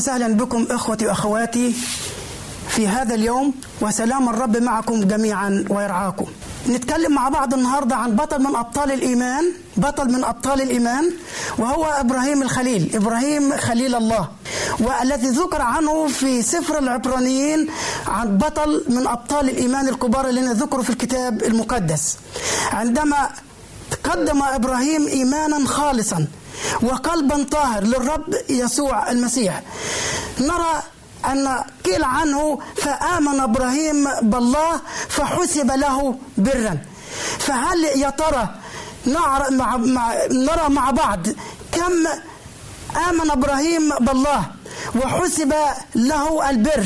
وسهلا بكم إخوتي وأخواتي في هذا اليوم وسلام الرب معكم جميعا ويرعاكم. نتكلم مع بعض النهارده عن بطل من أبطال الإيمان، بطل من أبطال الإيمان وهو إبراهيم الخليل، إبراهيم خليل الله. والذي ذكر عنه في سفر العبرانيين عن بطل من أبطال الإيمان الكبار الذين ذكروا في الكتاب المقدس. عندما قدم إبراهيم ايمانا خالصا وقلبا طاهر للرب يسوع المسيح. نرى أن قيل عنه فآمن إبراهيم بالله فحسب له برا. فهل يا ترى نرى مع, بعض كم آمن إبراهيم بالله؟ وحسب له البر.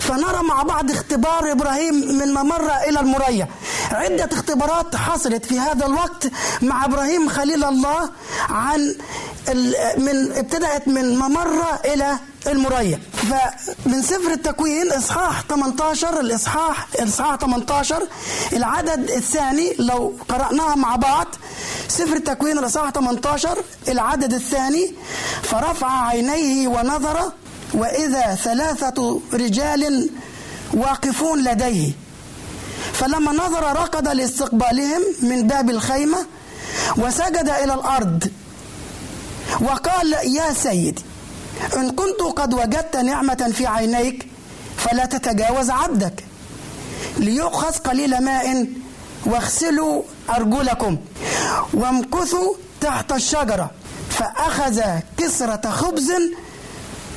فنرى مع بعض اختبار إبراهيم من ممر إلى المريا عدة اختبارات حصلت في هذا الوقت مع إبراهيم خليل الله عن من ابتدأت من ممرة إلى المريا فمن سفر التكوين إصحاح 18 الاصحاح الاصحاح 18 العدد الثاني لو قرأناها مع بعض سفر التكوين الإصحاح 18 العدد الثاني فرفع عينيه ونظر وإذا ثلاثة رجال واقفون لديه. فلما نظر ركض لاستقبالهم من باب الخيمة وسجد إلى الأرض. وقال يا سيدي إن كنت قد وجدت نعمة في عينيك فلا تتجاوز عبدك. ليؤخذ قليل ماء واغسلوا أرجلكم وامكثوا تحت الشجرة. فأخذ كسرة خبز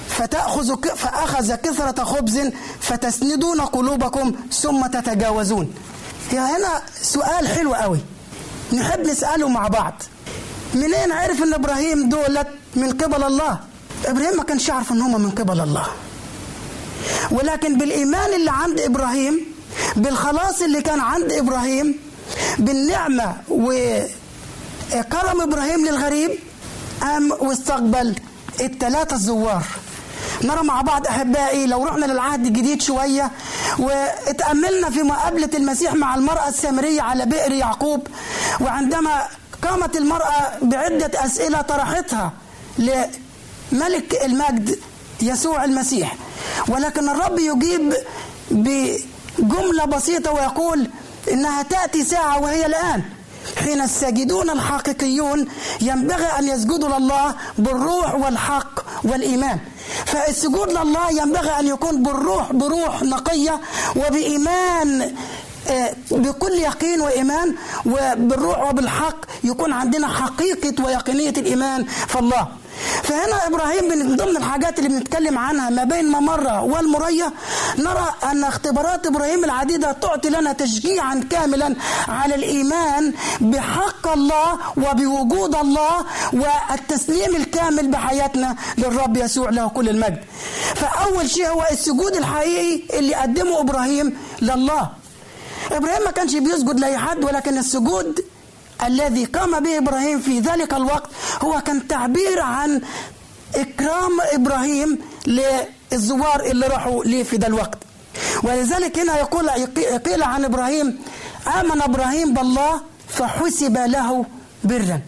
فتأخذ فأخذ كثرة خبز فتسندون قلوبكم ثم تتجاوزون. هنا سؤال حلو قوي. نحب نسأله مع بعض. منين عرف إن إبراهيم دولت من قبل الله؟ إبراهيم ما كانش يعرف إن هم من قبل الله. ولكن بالإيمان اللي عند إبراهيم بالخلاص اللي كان عند إبراهيم بالنعمة وكرم إبراهيم للغريب قام واستقبل الثلاثه الزوار. نرى مع بعض أحبائي لو رحنا للعهد الجديد شوية واتأملنا في مقابلة المسيح مع المرأة السامرية على بئر يعقوب وعندما قامت المرأة بعدة أسئلة طرحتها ملك المجد يسوع المسيح. ولكن الرب يجيب بجملة بسيطة ويقول إنها تأتي ساعة وهي الآن. حين الساجدون الحقيقيون ينبغي أن يسجدوا لله بالروح والحق والإيمان. فالسجود لله ينبغي أن يكون بالروح بروح نقية وبإيمان بكل يقين وإيمان وبالروح وبالحق يكون عندنا حقيقة ويقينية الإيمان في الله فهنا إبراهيم من ضمن الحاجات اللي بنتكلم عنها ما بين ممرة والمرية نرى أن اختبارات إبراهيم العديدة تعطي لنا تشجيعا كاملا على الإيمان بحق الله وبوجود الله والتسليم الكامل بحياتنا للرب يسوع له كل المجد. فأول شيء هو السجود الحقيقي اللي قدمه إبراهيم لله. إبراهيم ما كانش بيسجد لاي حد ولكن السجود الذي قام به إبراهيم في ذلك الوقت هو كان تعبير عن إكرام إبراهيم للزوار اللي راحوا ليه في ذا الوقت. ولذلك هنا يقول قيل عن إبراهيم آمن إبراهيم بالله فحسب له برا.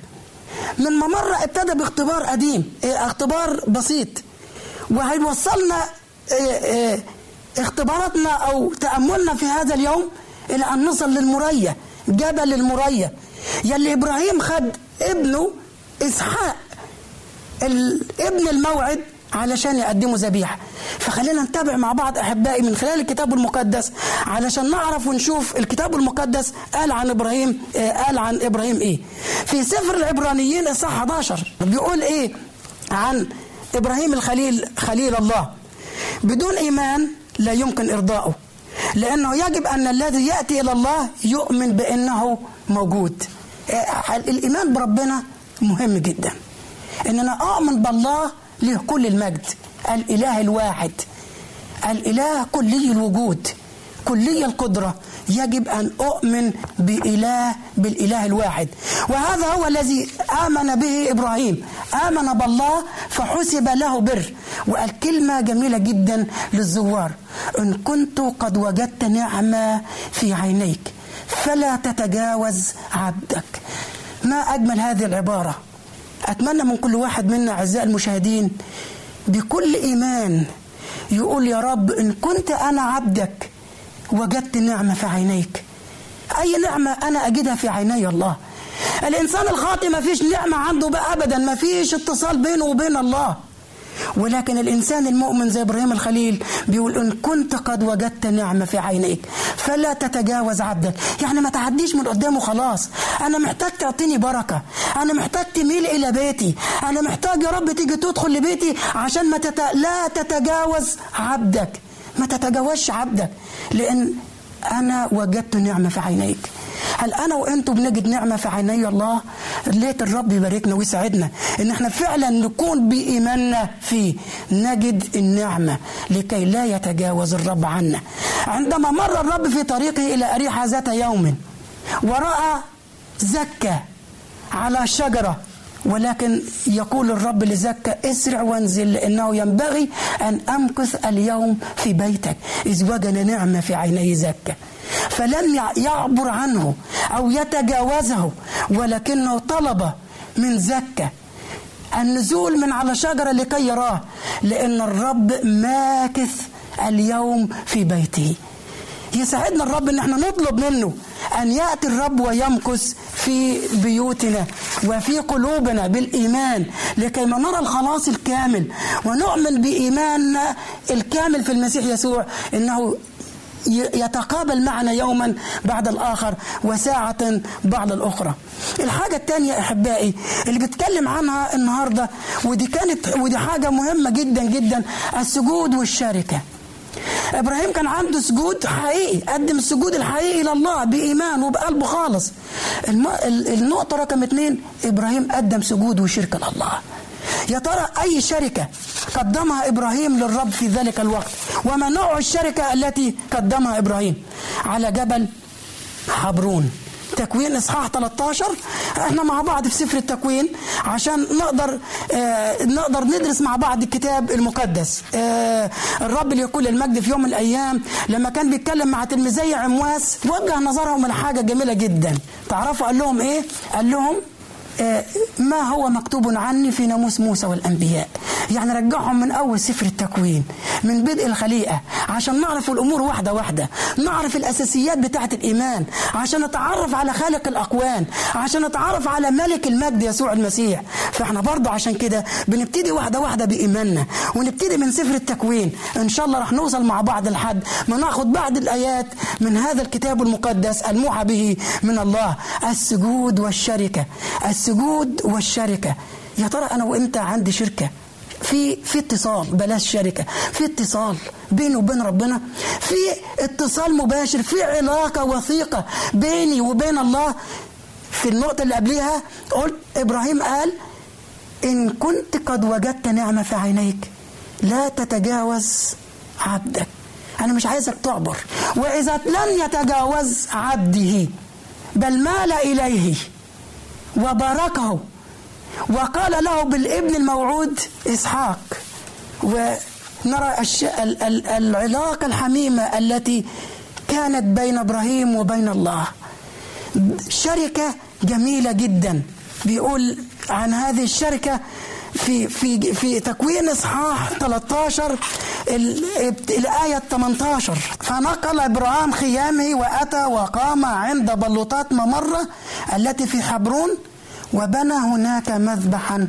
من ممر ابتدى باختبار قديم اختبار بسيط. وهيوصلنا اختباراتنا أو تأملنا في هذا اليوم إلى أن نصل للمريا جبل المريا يلي إبراهيم خد ابنه إسحاق ابن الموعد علشان يقدموا ذبيحة. فخلينا نتابع مع بعض أحبائي من خلال الكتاب المقدس علشان نعرف ونشوف الكتاب المقدس قال عن إبراهيم قال عن إبراهيم إيه. في سفر العبرانيين اصحاح 11 بيقول إيه عن إبراهيم الخليل خليل الله. بدون إيمان لا يمكن ارضائه لأنه يجب أن الذي يأتي إلى الله يؤمن بأنه موجود. الإيمان بربنا مهم جدا. ان أنا اؤمن بالله له كل المجد. الإله الواحد. الإله كلي الوجود. كلي القدرة. يجب أن أؤمن باله بالإله الواحد. وهذا هو الذي آمن به إبراهيم. آمن بالله فحسب له بر. وقال كلمه جميلة جدا للزوار. إن كنت قد وجدت نعمة في عينيك فلا تتجاوز عبدك. ما أجمل هذه العبارة. أتمنى من كل واحد منا أعزائي المشاهدين بكل إيمان يقول يا رب إن كنت أنا عبدك وجدت نعمة في عينيك. أي نعمة أنا أجدها في عيني الله. الإنسان الخاطئ ما فيش نعمة عنده بقى أبدا ما فيش اتصال بينه وبين الله. ولكن الإنسان المؤمن زي إبراهيم الخليل بيقول إن كنت قد وجدت نعمة في عينيك. فلا تتجاوز عبدك. يعني ما تعديش من قدامه خلاص. أنا محتاج تعطيني بركة. أنا محتاج تميل إلى بيتي. أنا محتاج يا رب تيجي تدخل لبيتي عشان ما تت... لا تتجاوز عبدك. ما تتجاوزش عبدك لأن أنا وجدت نعمة في عينيك. هل أنا وأنتم بنجد نعمة في عيني الله؟ ليت الرب يباركنا ويساعدنا إن إحنا فعلا نكون بإيماننا فيه؟ نجد النعمة لكي لا يتجاوز الرب عنا. عندما مر الرب في طريقه إلى أريحة ذات يوم ورأى زكه على شجرة ولكن يقول الرب لزكا اسرع وانزل لأنه ينبغي أن أمكث اليوم في بيتك. إذ وجد نعمة في عيني زكا. فلم يعبر عنه أو يتجاوزه ولكنه طلب من زكا النزول من على شجرة لكي يراه لأن الرب ماكث اليوم في بيته. يساعدنا الرب إن إحنا نطلب منه أن يأتي الرب ويمكث في بيوتنا وفي قلوبنا بالإيمان لكي ما نرى الخلاص الكامل ونؤمن بإيماننا الكامل في المسيح يسوع إنه يتقابل معنا يوما بعد الآخر وساعة بعد الأخرى. الحاجة الثانية أحبائي اللي بتكلم عنها النهاردة ودي كانت ودي حاجة مهمة جدا جدا السجود والشركة. إبراهيم كان عنده سجود حقيقي قدم السجود الحقيقي لله بإيمان وبقلبه خالص. الم... النقطة رقم اثنين إبراهيم قدم سجود وشركه لله. يا ترى أي شركة قدمها إبراهيم للرب في ذلك الوقت؟ وما نوع الشركة التي قدمها إبراهيم؟ على جبل حبرون. تكوين إصحاح 13 إحنا مع بعض في سفر التكوين عشان نقدر آه نقدر ندرس مع بعض الكتاب المقدس. آه الرب ليكون المجد في يوم من الأيام لما كان بيتكلم مع تلميذي عمواس وجه نظرهم لحاجة جميلة جدا. تعرفوا قال لهم إيه؟ قال لهم ما هو مكتوب عني في ناموس موسى والأنبياء؟ يعني رجعهم من أول سفر التكوين من بدء الخليقة عشان نعرف الأمور واحدة واحدة نعرف الأساسيات بتاعه الإيمان عشان نتعرف على خالق الاكوان عشان نتعرف على ملك المجد يسوع المسيح. فإحنا برضه عشان كده بنبتدي واحدة واحدة بإيماننا ونبتدي من سفر التكوين. إن شاء الله رح نوصل مع بعض لحد ما ناخد بعض الآيات من هذا الكتاب المقدس الموحى به من الله. السجود والشركة السجود والشركة. يا ترى أنا وإنت عندي شركة؟ في في اتصال بلاش شركة. في اتصال بيني وبين ربنا في اتصال مباشر في علاقة وثيقة بيني وبين الله. في النقطة اللي قبلها قلت إبراهيم قال إن كنت قد وجدت نعمة في عينيك لا تتجاوز عبدك. أنا مش عايزك تعبر. وإذا لم يتجاوز عبده بل مال إليه وباركه وقال له بالابن الموعود إسحاق. ونرى الش... ال... ال... العلاقة الحميمة التي كانت بين إبراهيم وبين الله. شركة جميلة جدا. بيقول عن هذه الشركة في في في تكوين إصحاح 13 الآية 18 فنقل إبراهيم خيامه وأتى وقام عند بلوطات ممرة التي في حبرون وبنى هناك مذبحا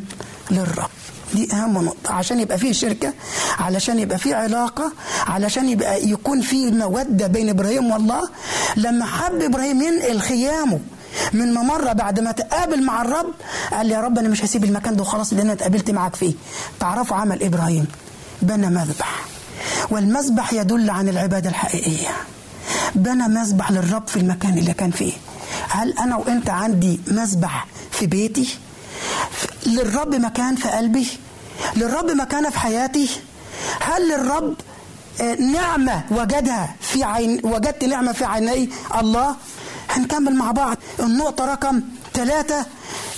للرب. دي أهم نقطة. عشان يبقى فيه شركة علشان يبقى فيه علاقة علشان يبقى يكون فيه مودة بين إبراهيم والله. لما حب إبراهيم ينقل خيامه من ممرة بعد ما تقابل مع الرب قال يا رب أنا مش هسيب المكان ده وخلاص اللي أنا اتقابلت معاك فيه. تعرفوا عمل إبراهيم؟ بنى مذبح. والمذبح يدل عن العبادة الحقيقية. بنى مذبح للرب في المكان اللي كان فيه. هل أنا وأنت عندي مذبح في بيتي للرب مكان في قلبي للرب مكانه في حياتي. هل للرب نعمة وجدها في عين وجدت نعمة في عيني؟ الله. هنكمل مع بعض. النقطة رقم ثلاثة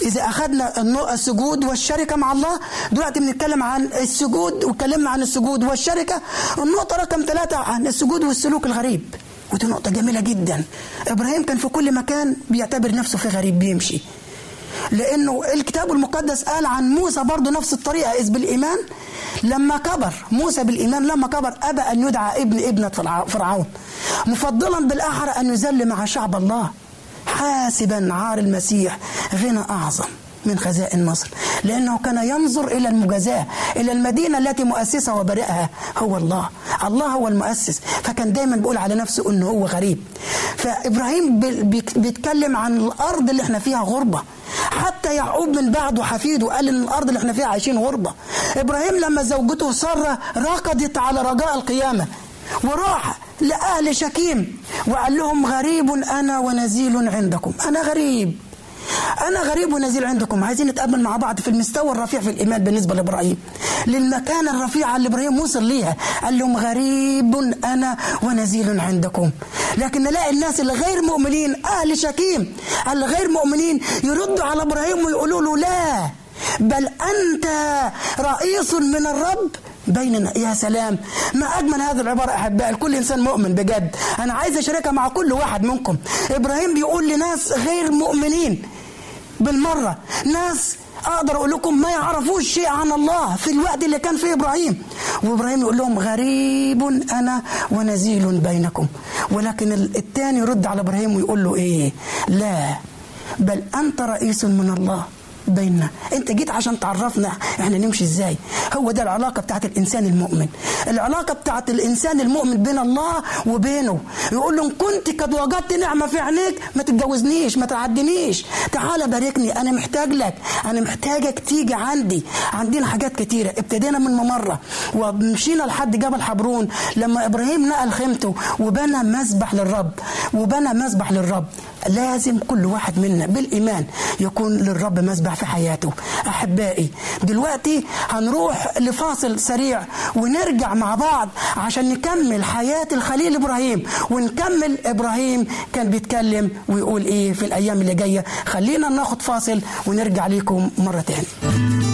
إذا أخذنا السجود والشركة مع الله دلوقتي بنتكلم عن السجود واتكلمنا عن السجود والشركة. النقطة رقم ثلاثة عن السجود والسلوك الغريب. ودي نقطة جميلة جدا. إبراهيم كان في كل مكان بيعتبر نفسه في غريب بيمشي. لأنه الكتاب المقدس قال عن موسى برضه نفس الطريقة إذ بالإيمان لما كبر موسى بالإيمان لما كبر أبى أن يدعى ابن فرع- فرعون مفضلا بالأحرى أن يذل مع شعب الله حاسبا عار المسيح غنى أعظم. من خزائن مصر لأنه كان ينظر إلى المجازاة إلى المدينة التي مؤسسها وبارئها هو الله. الله هو المؤسس. فكان دايما بيقول على نفسه أنه هو غريب. فإبراهيم بي- بي- بيتكلم عن الأرض اللي إحنا فيها غربة. حتى يعقوب من بعده حفيده قال إن الأرض اللي إحنا فيها عايشين غربة. إبراهيم لما زوجته سارة ركضت على رجاء القيامة. وراح لأهل شكيم. وقال لهم غريب أنا ونزيل عندكم. أنا غريب. أنا غريب ونزيل عندكم. عايزين نتقابل مع بعض في المستوى الرفيع في الإيمان بالنسبة لإبراهيم. للمكانة الرفيعة اللي إبراهيم وصل ليها. قال لهم غريب أنا ونزيل عندكم. لكن نلاقي الناس اللي غير مؤمنين أهل شكيم اللي غير مؤمنين يردوا على إبراهيم ويقولوا له لا. بل أنت رئيس من الرب بيننا. يا سلام. ما أجمل هذه العبارة أحبائي لكل إنسان مؤمن بجد. أنا عايز أشاركها مع كل واحد منكم. إبراهيم بيقول لناس غير مؤمنين بالمرة. ناس أقدر أقول لكم ما يعرفوش شيء عن الله في الوقت اللي كان فيه إبراهيم. وإبراهيم يقول لهم غريب أنا ونزيل بينكم. ولكن الثاني يرد على إبراهيم ويقول له إيه؟ لا. بل أنت رئيس من الله. بيننا. انت جيت عشان تعرفنا إحنا نمشي إزاي. هو ده العلاقة بتاعت الإنسان المؤمن. العلاقة بتاعت الإنسان المؤمن بين الله وبينه. يقول له إن كنت قد وجدت نعمة في عينيك ما تتجوزنيش ما تعدنيش تعالى باركني أنا محتاج لك. أنا محتاجك تيجي عندي. عندنا حاجات كتيرة. ابتدينا من ممرة. ومشينا لحد جبل حبرون. لما إبراهيم نقل خيمته وبنى مسبح للرب. وبنى مسبح للرب. لازم كل واحد منا بالإيمان يكون للرب مسبح في حياته. أحبائي دلوقتي هنروح لفاصل سريع ونرجع مع بعض عشان نكمل حياة الخليل إبراهيم. ونكمل إبراهيم كان بيتكلم ويقول إيه في الأيام اللي جاية. خلينا ناخد فاصل ونرجع لكم مرة تاني.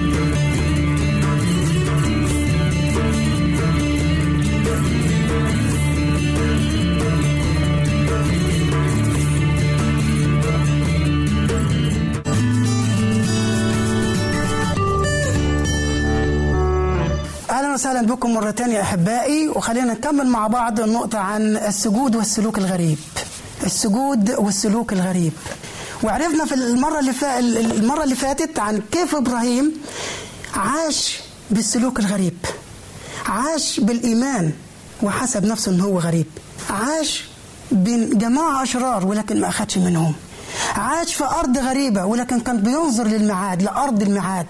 وسهلا بكم مرة تانية أحبائي. وخلينا نكمل مع بعض النقطه عن السجود والسلوك الغريب. السجود والسلوك الغريب. وعرفنا في المرة اللي فا... المرة اللي فاتت عن كيف إبراهيم عاش بالسلوك الغريب. عاش بالإيمان وحسب نفسه إن هو غريب. عاش بين جماعة أشرار ولكن ما أخدش منهم. عاش في أرض غريبة ولكن كان بينظر للميعاد لأرض الميعاد.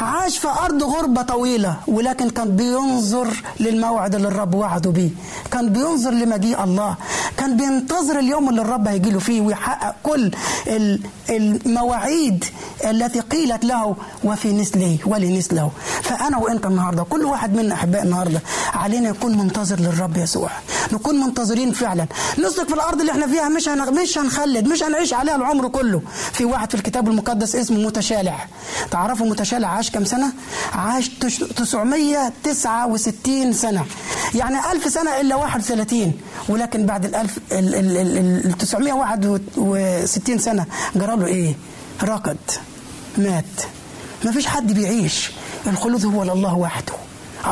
عاش في أرض غربة طويلة ولكن كان بينظر للموعد اللي الرب وعده بيه. كان بينظر لمجيء الله. كان بينتظر اليوم اللي الرب هيجي له فيه ويحقق كل ال- المواعيد التي قيلت له وفي نسله ولنسله. فأنا وأنت النهاردة كل واحد منا أحباء النهاردة علينا يكون منتظر للرب يسوع. نكون منتظرين فعلا. نسلك في الأرض اللي إحنا فيها مش. مش هنخلد مش هنعيش عليها العمر كله. في واحد في الكتاب المقدس اسمه متشالع. تعرفوا متشالع عاش كم سنة؟ عاش تش- 969 سنة. يعني ألف سنة إلا 31 ولكن بعد ال ال ال ال 961 سنة جرى له إيه؟ ركض مات. ما فيش حد بيعيش. الخلود هو لله وحده.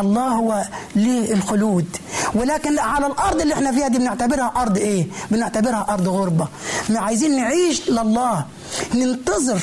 الله هو ليه الخلود ولكن على الأرض اللي إحنا فيها دي بنعتبرها أرض إيه؟ بنعتبرها أرض غربة. ما عايزين نعيش لله. ننتظر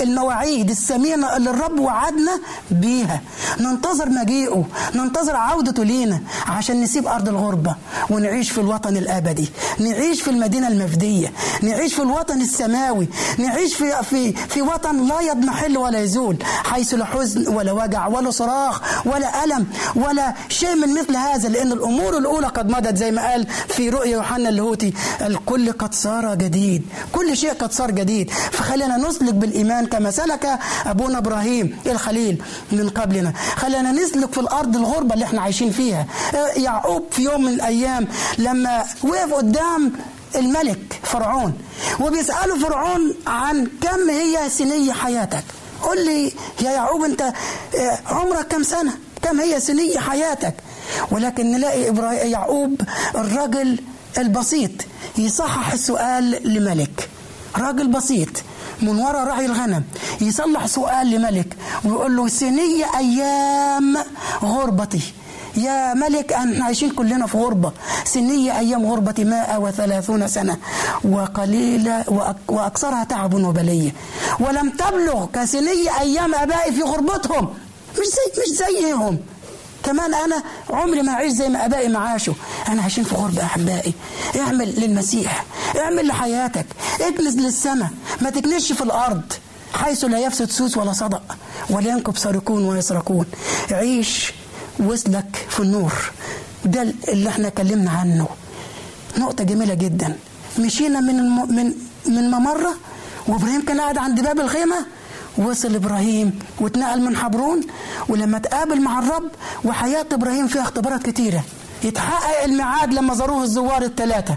المواعيد الثمينة اللي الرب وعدنا بيها. ننتظر مجيئه ننتظر عودته لينا عشان نسيب أرض الغربة ونعيش في الوطن الأبدي نعيش في المدينة المفدية نعيش في الوطن السماوي نعيش في, في, في وطن لا يضمحل ولا يزول حيث لا حزن ولا وجع ولا صراخ ولا ألم ولا شيء من مثل هذا لأن الأمور الأولى قد مضت زي ما قال في رؤيا يوحنا اللاهوتي الكل قد صار جديد كل شيء قد صار جديد. فخلينا نسلك بالإيمان كما سلك أبونا إبراهيم الخليل من قبلنا. خلينا نسلك في الأرض الغربة اللي إحنا عايشين فيها. يعقوب في يوم من الأيام لما وقف قدام الملك فرعون وبيسأله فرعون عن كم هي سنية حياتك. قل لي يا يعقوب أنت آه، عمرك كم سنة؟ كم هي سنية حياتك؟ ولكن نلاقي يعقوب الرجل البسيط يصحح السؤال لملك. راجل بسيط. من وراء راعي الغنم. يصلح سؤال لملك ويقول له سنية أيام غربتي. يا ملك إحنا عايشين كلنا في غربة. سنية أيام غربة ماء وثلاثون سنة وقليلة وأك- وأكثرها تعب وبلية. ولم تبلغ كسنية أيام أبائي في غربتهم. مش زي مش زيهم. كمان أنا عمري ما اعيش زي ما أبائي ما عاشوا. أنا عايشين في غربة أحبائي. اعمل للمسيح. اعمل لحياتك. اكنس للسماء. ما تكنسش في الأرض حيث لا يفسد سوس ولا صدق ولا ينكب سارقون ويسرقون عيش واسلك في النور. ده اللي إحنا اتكلمنا عنه. نقطة جميلة جدا. مشينا من الم... من من ممرة وإبراهيم كان قاعد عند باب الخيمة وصل إبراهيم واتنقل من حبرون ولما تقابل مع الرب وحياة إبراهيم فيها اختبارات كتيرة. يتحقق الميعاد لما زاروه الزوار الثلاثة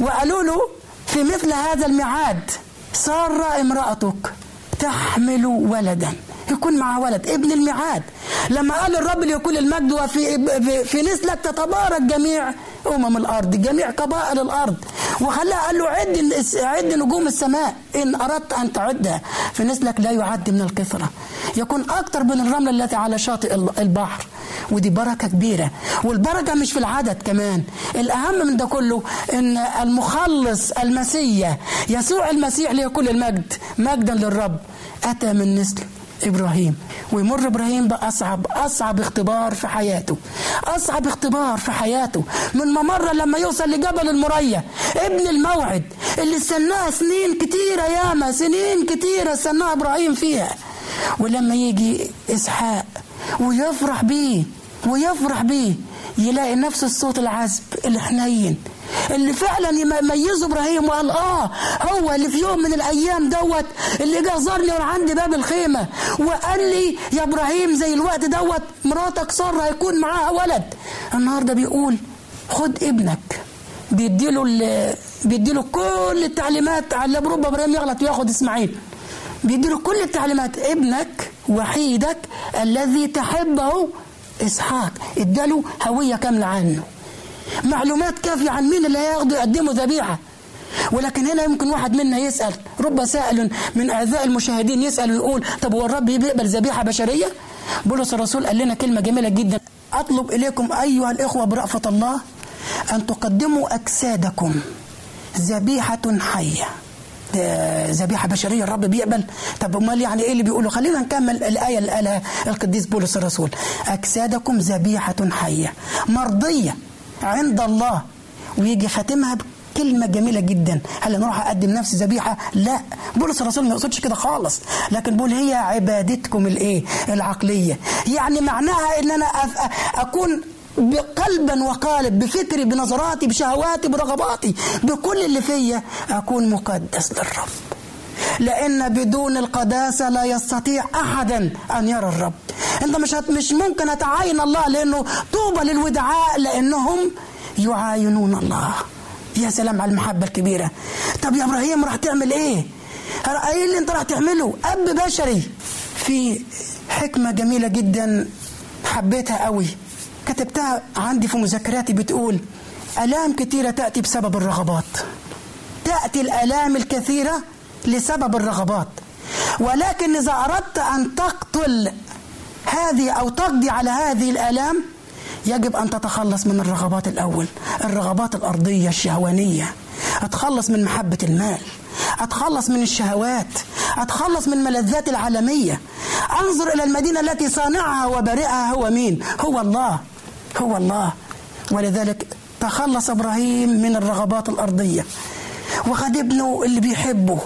وقالوا له في مثل هذا الميعاد سارة امرأتك تحمل ولدا. يكون معها ولد ابن الميعاد. لما قال الرب ليكون المجد وفي في- نسلك تتبارك جميع أمم الأرض جميع قبائل الأرض. وخلاه قال له عد عد نجوم السماء. إن أردت أن تعدها في نسلك لا يعد من الكثره يكون أكثر من الرمل التي على شاطئ ال- البحر. ودي بركة كبيرة. والبركة مش في العدد كمان. الأهم من ده كله إن المخلص المسيح يسوع المسيح ليكون المجد. مجدا للرب. أتى من نسل إبراهيم. ويمر إبراهيم بأصعب أصعب اختبار في حياته. أصعب اختبار في حياته. من ممر لما يوصل لجبل المريا ابن الموعد. اللي استناها سنين كتيرة ياما سنين كتيرة استناها إبراهيم فيها. ولما يجي إسحاق ويفرح بيه ويفرح بيه يلاقي نفس الصوت العذب الحنين. اللي فعلا يميزه إبراهيم وقال آه هو اللي في يوم من الأيام دوت اللي جه زارني وأنا عندي باب الخيمة وقال لي يا إبراهيم زي الوقت دوت مراتك سارة هيكون معاها ولد. النهارده بيقول خد ابنك. بيديله بيديله كل التعليمات على رب إبراهيم يغلط وياخد إسماعيل. بيديله كل التعليمات ابنك وحيدك الذي تحبه إسحاق. اداله هوية كاملة عنه. معلومات كافية عن مين اللي هياخده يقدمه ذبيحة. ولكن هنا يمكن واحد منا يسأل رب سائل من اعزائي المشاهدين يسأل ويقول طب هو الرب بيقبل ذبيحة بشرية؟ بولس الرسول قال لنا كلمة جميلة جدا. أطلب إليكم أيها الإخوة برأفة الله أن تقدموا أجسادكم ذبيحة حية. ده ذبيحة بشرية الرب بيقبل. طب أمال يعني إيه اللي بيقولوا خلينا نكمل الآية اللي قالها القديس بولس الرسول. أجسادكم ذبيحة حية. مرضية. عند الله. ويجي خاتمها كلمة جميلة جدا. هل أنا أروح أقدم نفسي ذبيحة؟ لا. بولس الرسول ما يقصدش كده خالص. لكن بيقول هي عبادتكم الإيه؟ العقلية. يعني معناها إن أنا أف- أكون بقلبا وقالب بفكري بنظراتي بشهواتي برغباتي. بكل اللي فيا أكون مقدس للرب. لأن بدون القداسة لا يستطيع أحدا أن يرى الرب. أنت مش مش ممكن أتعاين الله لأنه طوبى للودعاء لأنهم يعاينون الله. يا سلام على المحبة الكبيرة. طب يا إبراهيم راح تعمل إيه؟ إيه اللي أنت راح تعمله؟ أب بشري. في حكمة جميلة جدا حبيتها قوي. كتبتها عندي في مذكراتي بتقول آلام كثيره تأتي بسبب الرغبات. تأتي الآلام الكثيرة لسبب الرغبات. ولكن إذا أردت أن تقتل هذه أو تقضي على هذه الآلام يجب أن تتخلص من الرغبات الأول. الرغبات الأرضية الشهوانية. أتخلص من محبة المال. أتخلص من الشهوات. أتخلص من ملذات العالمية. أنظر إلى المدينة التي صانعها وبارئها هو مين؟ هو الله. هو الله. ولذلك تخلص إبراهيم من الرغبات الأرضية. وخد ابنه اللي بيحبه.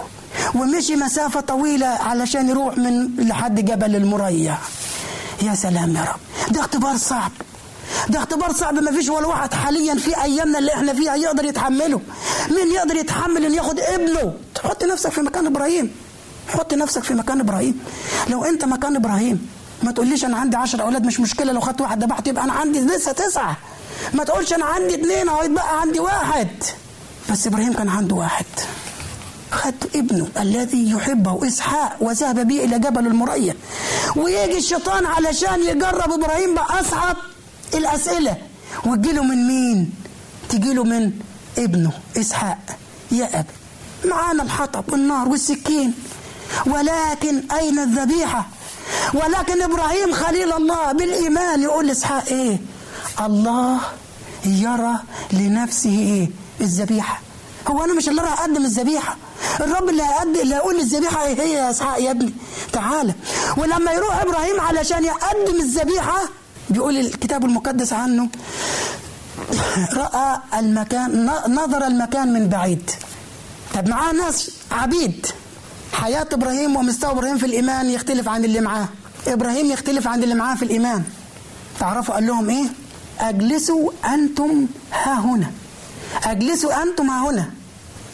ومشي مسافة طويلة علشان يروح من لحد جبل المريا يا سلام يا رب. ده اختبار صعب. ده اختبار صعب. ما فيش ولا واحد حاليا في أيامنا اللي إحنا فيها يقدر يتحمله. مين يقدر يتحمل إن ياخد ابنه؟ تحط نفسك في مكان إبراهيم. حط نفسك في مكان إبراهيم. لو أنت مكان إبراهيم ما تقوليش أنا عندي عشر أولاد مش مشكلة. لو خدت واحد ذبحت يبقى أنا عندي لسه تسعة. ما تقولش أنا عندي اثنين اهو يتبقى عندي واحد. بس إبراهيم كان عنده واحد. خد ابنه الذي يحبه إسحاق وذهب به إلى جبل المريا ويجي الشيطان علشان يجرب إبراهيم بأصعب الأسئلة. وتجيله من مين؟ تجيله من ابنه إسحاق. يا أب معانا الحطب والنار والسكين. ولكن أين الذبيحة؟ ولكن إبراهيم خليل الله بالإيمان يقول لإسحاق إيه؟ الله يرى لنفسه إيه؟ الذبيحة. هو أنا مش اللي راح اقدم الذبيحة. الرب اللي هيقدم اللي هيقول الذبيحة إيه هي يا إسحاق يا ابني. تعالى ولما يروح إبراهيم علشان يقدم الذبيحة بيقول الكتاب المقدس عنه رأى المكان نظر المكان من بعيد. طب معاه ناس عبيد. حياة إبراهيم ومستوى إبراهيم في الإيمان يختلف عن اللي معاه. إبراهيم يختلف عن اللي معاه في الإيمان. تعرفوا قال لهم إيه؟ أجلسوا أنتم ها هنا. أجلسوا أنتم ها هنا.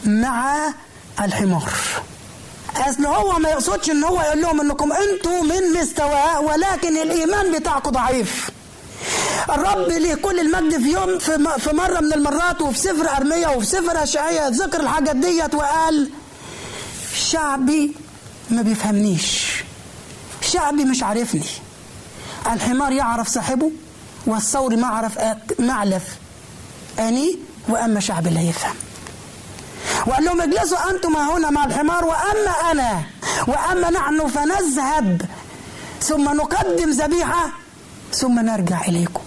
مع الحمار. اصل هو ما يقصدش إن هو يقول لهم إنكم أنتوا من مستواه ولكن الإيمان بتاعكم ضعيف. الرب ليه كل المجد في يوم في, مرة من المرات وفي سفر ارميا وفي سفر اشعياء ذكر الحاجات ديت وقال شعبي ما بيفهمنيش. شعبي مش عارفني. الحمار يعرف صاحبه والثور ما عرف آك- معلف أني وأما شعبي لا يفهم. وقال لهم اجلسوا أنتم هنا مع الحمار وأما أنا وأما نحن فنذهب. ثم نقدم ذبيحة ثم نرجع إليكم.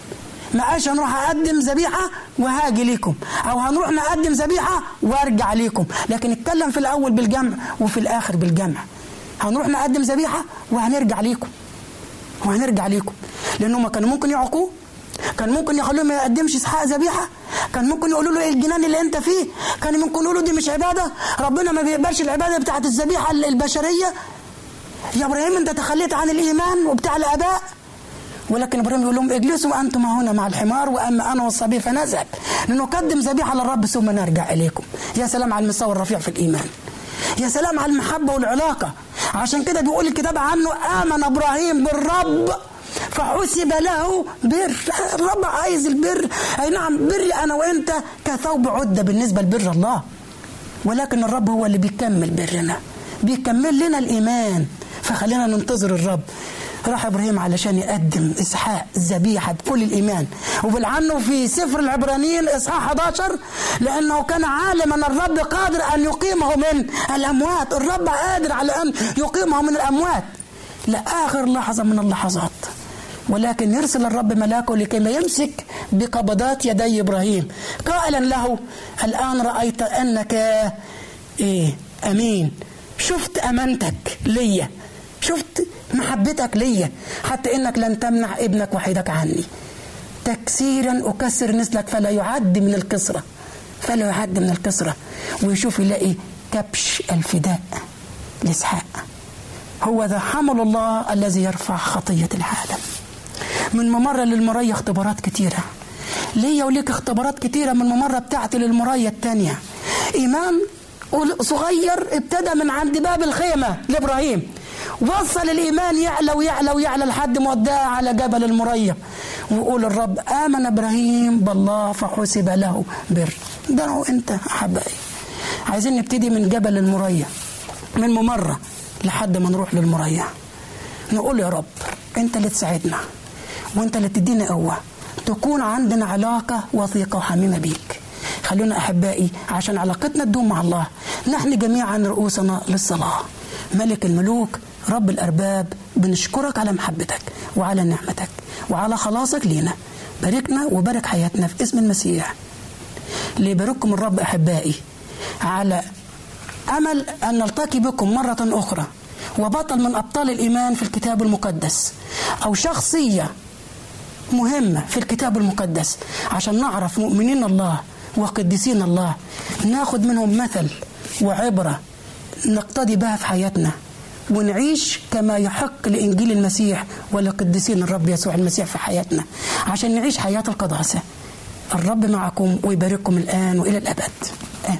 ما قالش هنروح أقدم ذبيحة وهاجي ليكم أو هنروح نقدم ذبيحة وأرجع ليكم. لكن اتكلم في الأول بالجمع وفي الآخر بالجمع. هنروح نقدم ذبيحة وهنرجع ليكم. وهنرجع ليكم. لأنهم كانوا ممكن يعقوه كان ممكن يخلوه ما يقدمش اسحاق ذبيحة. كان ممكن يقولوا له إيه الجنان اللي أنت فيه؟ كان ممكن يقولوا دي مش عبادة. ربنا ما بيقبلش العبادة بتاعت الذبيحة البشرية. يا إبراهيم أنت تخليت عن الإيمان وبتاع الآباء. ولكن إبراهيم يقول لهم اجلسوا أنتم هنا مع الحمار وأما أنا والصبي فنذهب. لنقدم ذبيحة للرب ثم نرجع إليكم. يا سلام على المستوى الرفيع في الإيمان. يا سلام على المحبة والعلاقة. عشان كده بيقول الكتاب عنه آمن إبراهيم بالرب. فحسب له بر. الرب عايز البر. أي نعم بري أنا وأنت كثوب عدة بالنسبة لبر الله. ولكن الرب هو اللي بيكمل برنا. بيكمل لنا الإيمان. فخلينا ننتظر الرب. راح إبراهيم علشان يقدم إسحاق ذبيحة بكل الإيمان. وبالعنه في سفر العبرانيين إصحاح 11 لأنه كان عالما أن الرب قادر أن يقيمه من الأموات. الرب قادر على أن يقيمه من الأموات. لآخر لحظة من اللحظات. ولكن يرسل الرب ملاكه لكي ما يمسك بقبضات يدي إبراهيم. قائلا له الآن رأيت أنك إيه أمين. شفت أمانتك ليا شفت محبتك ليا حتى إنك لن تمنع ابنك وحيدك عني. تكسيرا أكسر نسلك فلا يعد من الكسرة. فلا يعد من الكسرة. ويشوف يلاقي كبش الفداء لإسحاق. هو ذا حمل الله الذي يرفع خطية العالم. من ممرة للمرية اختبارات كتيرة. ليا وليك اختبارات كتيرة من الممرة بتاعتي للمرية التانية. إيمان صغير ابتدى من عند باب الخيمة لإبراهيم. وصل الإيمان يعلى ويعلى ويعلى لحد ما وداه على جبل المرية. ويقول الرب آمن إبراهيم بالله فحسب له بر. ده وأنت أحبائي. عايزين نبتدي من جبل المرية. من ممرة لحد ما نروح للمرية. نقول يا رب أنت اللي تساعدنا. وانت اللي تدينا قوه تكون عندنا علاقة وثيقة وحميمة بيك. خلونا أحبائي عشان علاقتنا تدوم مع الله. نحن جميعا رؤوسنا للصلاة. ملك الملوك رب الأرباب بنشكرك على محبتك وعلى نعمتك وعلى خلاصك لينا. باركنا وبارك حياتنا في اسم المسيح. ليبارككم الرب أحبائي على أمل أن نلتقي بكم مرة أخرى. وبطل من أبطال الإيمان في الكتاب المقدس. أو شخصية مهمة في الكتاب المقدس عشان نعرف مؤمنين الله وقديسين الله. ناخد منهم مثل وعبرة نقتدي بها في حياتنا ونعيش كما يحق لإنجيل المسيح ولقديسين الرب يسوع المسيح في حياتنا عشان نعيش حياة القداسة. الرب معكم ويبارككم الآن وإلى الأبد. آمين.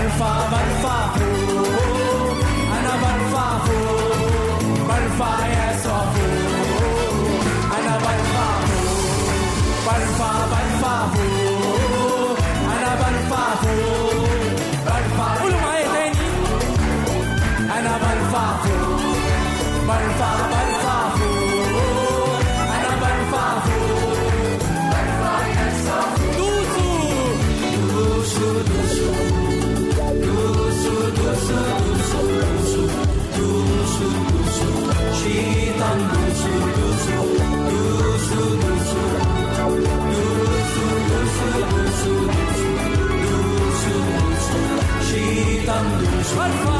Balfa, Balfa, oh, Anna Balfa, oh, Balfa, yeah. but.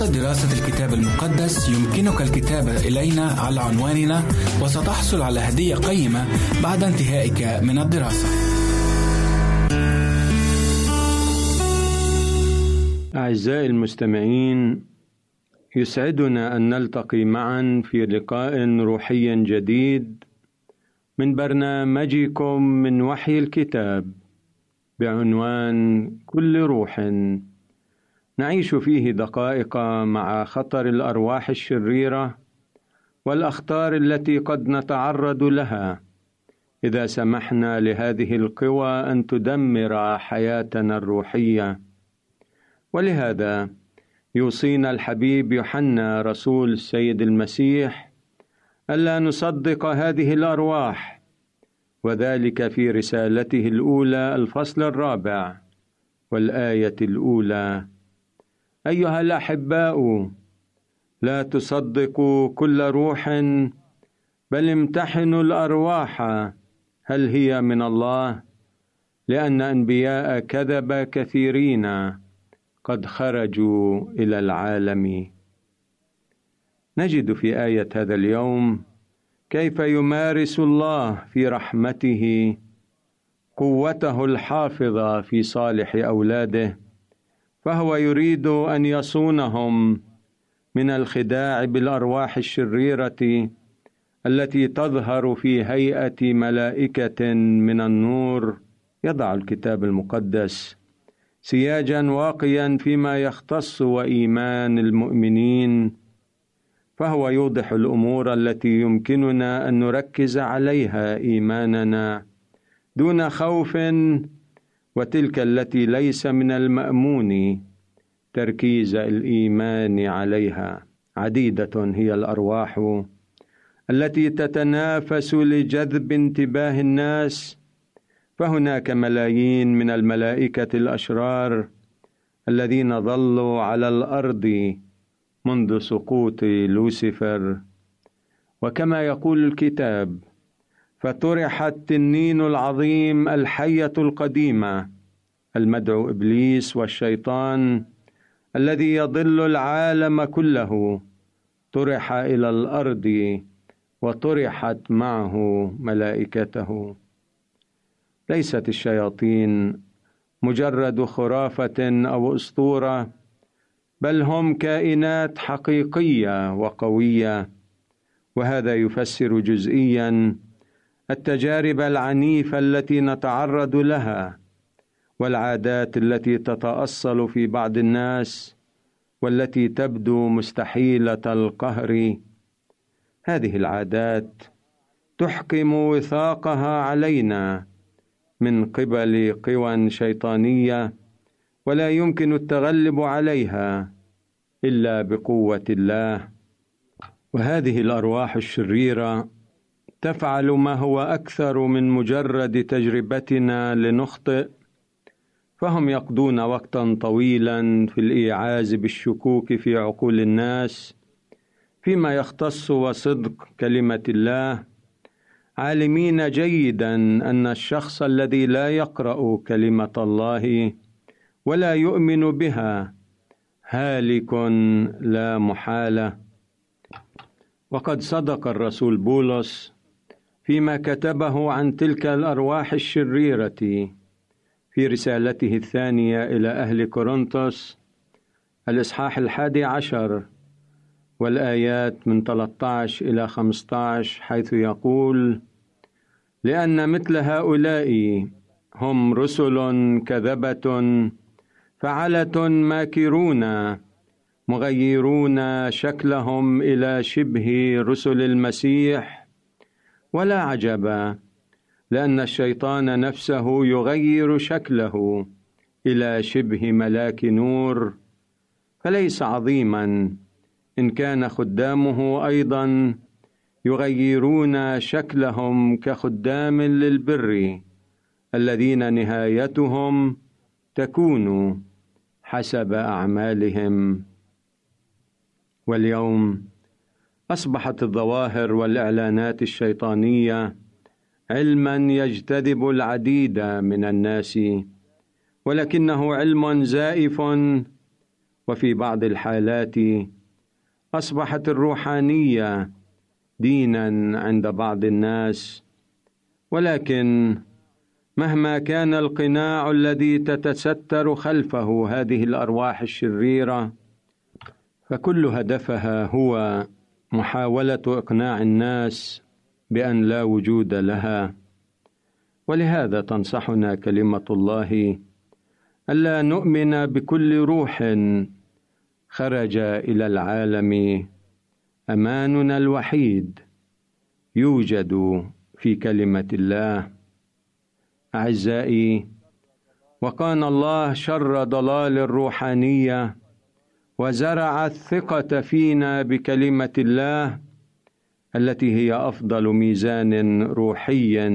أردت دراسة الكتاب المقدس يمكنك الكتابة إلينا على عنواننا وستحصل على هدية قيمة بعد انتهائك من الدراسة. أعزائي المستمعين يسعدنا أن نلتقي معا في لقاء روحي جديد من برنامجكم من وحي الكتاب بعنوان كل روح نعيش فيه دقائق مع خطر الأرواح الشريرة والأخطار التي قد نتعرض لها. إذا سمحنا لهذه القوى أن تدمر حياتنا الروحية. ولهذا يوصينا الحبيب يوحنا رسول السيد المسيح ألا نصدق هذه الأرواح وذلك في رسالته الأولى الفصل الرابع والآية الأولى أيها الأحباء لا تصدقوا كل روح بل امتحنوا الأرواح. هل هي من الله؟ لأن أنبياء كذب كثيرين قد خرجوا إلى العالم. نجد في آية هذا اليوم كيف يمارس الله في رحمته قوته الحافظة في صالح أولاده. فهو يريد أن يصونهم من الخداع بالأرواح الشريرة التي تظهر في هيئة ملائكة من النور. يضع الكتاب المقدس سياجا واقيا فيما يختص وإيمان المؤمنين. فهو يوضح الأمور التي يمكننا أن نركز عليها إيماننا دون خوف وتلك التي ليس من المأمون. تركيز الإيمان عليها عديدة هي الأرواح التي تتنافس لجذب انتباه الناس. فهناك ملايين من الملائكة الأشرار الذين ظلوا على الأرض منذ سقوط لوسيفر. وكما يقول الكتاب فطرح التنين العظيم الحية القديمة المدعو إبليس والشيطان الذي يضل العالم كله. طرح إلى الأرض وطرحت معه ملائكته. ليست الشياطين مجرد خرافة أو أسطورة بل هم كائنات حقيقية وقوية وهذا يفسر جزئيا التجارب العنيفة التي نتعرض لها والعادات التي تتأصل في بعض الناس والتي تبدو مستحيلة القهر. هذه العادات تحكم وثاقها علينا من قبل قوى شيطانية ولا يمكن التغلب عليها إلا بقوة الله. وهذه الأرواح الشريرة تفعل ما هو أكثر من مجرد تجربتنا لنخطئ فهم يقضون وقتا طويلا في الإيعاز بالشكوك في عقول الناس فيما يختص وصدق كلمة الله. عالمين جيدا أن الشخص الذي لا يقرأ كلمة الله ولا يؤمن بها هالك لا محالة. وقد صدق الرسول بولس فيما كتبه عن تلك الأرواح الشريرة. في رسالته الثانية إلى أهل كورنثوس الإصحاح الحادي عشر والآيات من 13 إلى 15 حيث يقول لأن مثل هؤلاء هم رسل كذبة فعلة ماكرون مغيرون شكلهم إلى شبه رسل المسيح ولا عجب لأن الشيطان نفسه يغير شكله إلى شبه ملاك نور. فليس عظيما إن كان خدامه أيضا يغيرون شكلهم كخدام للبر الذين نهايتهم تكون حسب أعمالهم. واليوم أصبحت الظواهر والإعلانات الشيطانية علما يجتذب العديد من الناس ولكنه علم زائف. وفي بعض الحالات أصبحت الروحانية دينا عند بعض الناس ولكن مهما كان القناع الذي تتستر خلفه هذه الأرواح الشريرة فكل هدفها هو محاولة إقناع الناس بأن لا وجود لها. ولهذا تنصحنا كلمة الله ألا نؤمن بكل روح خرج إلى العالم. أماننا الوحيد يوجد في كلمة الله. أعزائي وكان الله شر ضلال الروحانية وزرع الثقة فينا بكلمة الله التي هي أفضل ميزان روحي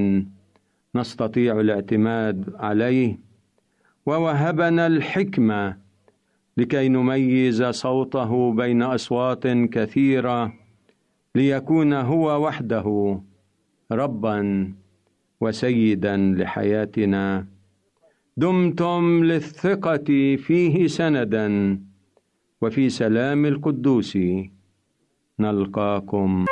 نستطيع الاعتماد عليه ووهبنا الحكمة لكي نميز صوته بين أصوات كثيرة ليكون هو وحده ربا وسيدا لحياتنا. دمتم للثقة فيه سندا. وفي سلام القدوس. نلقاكم.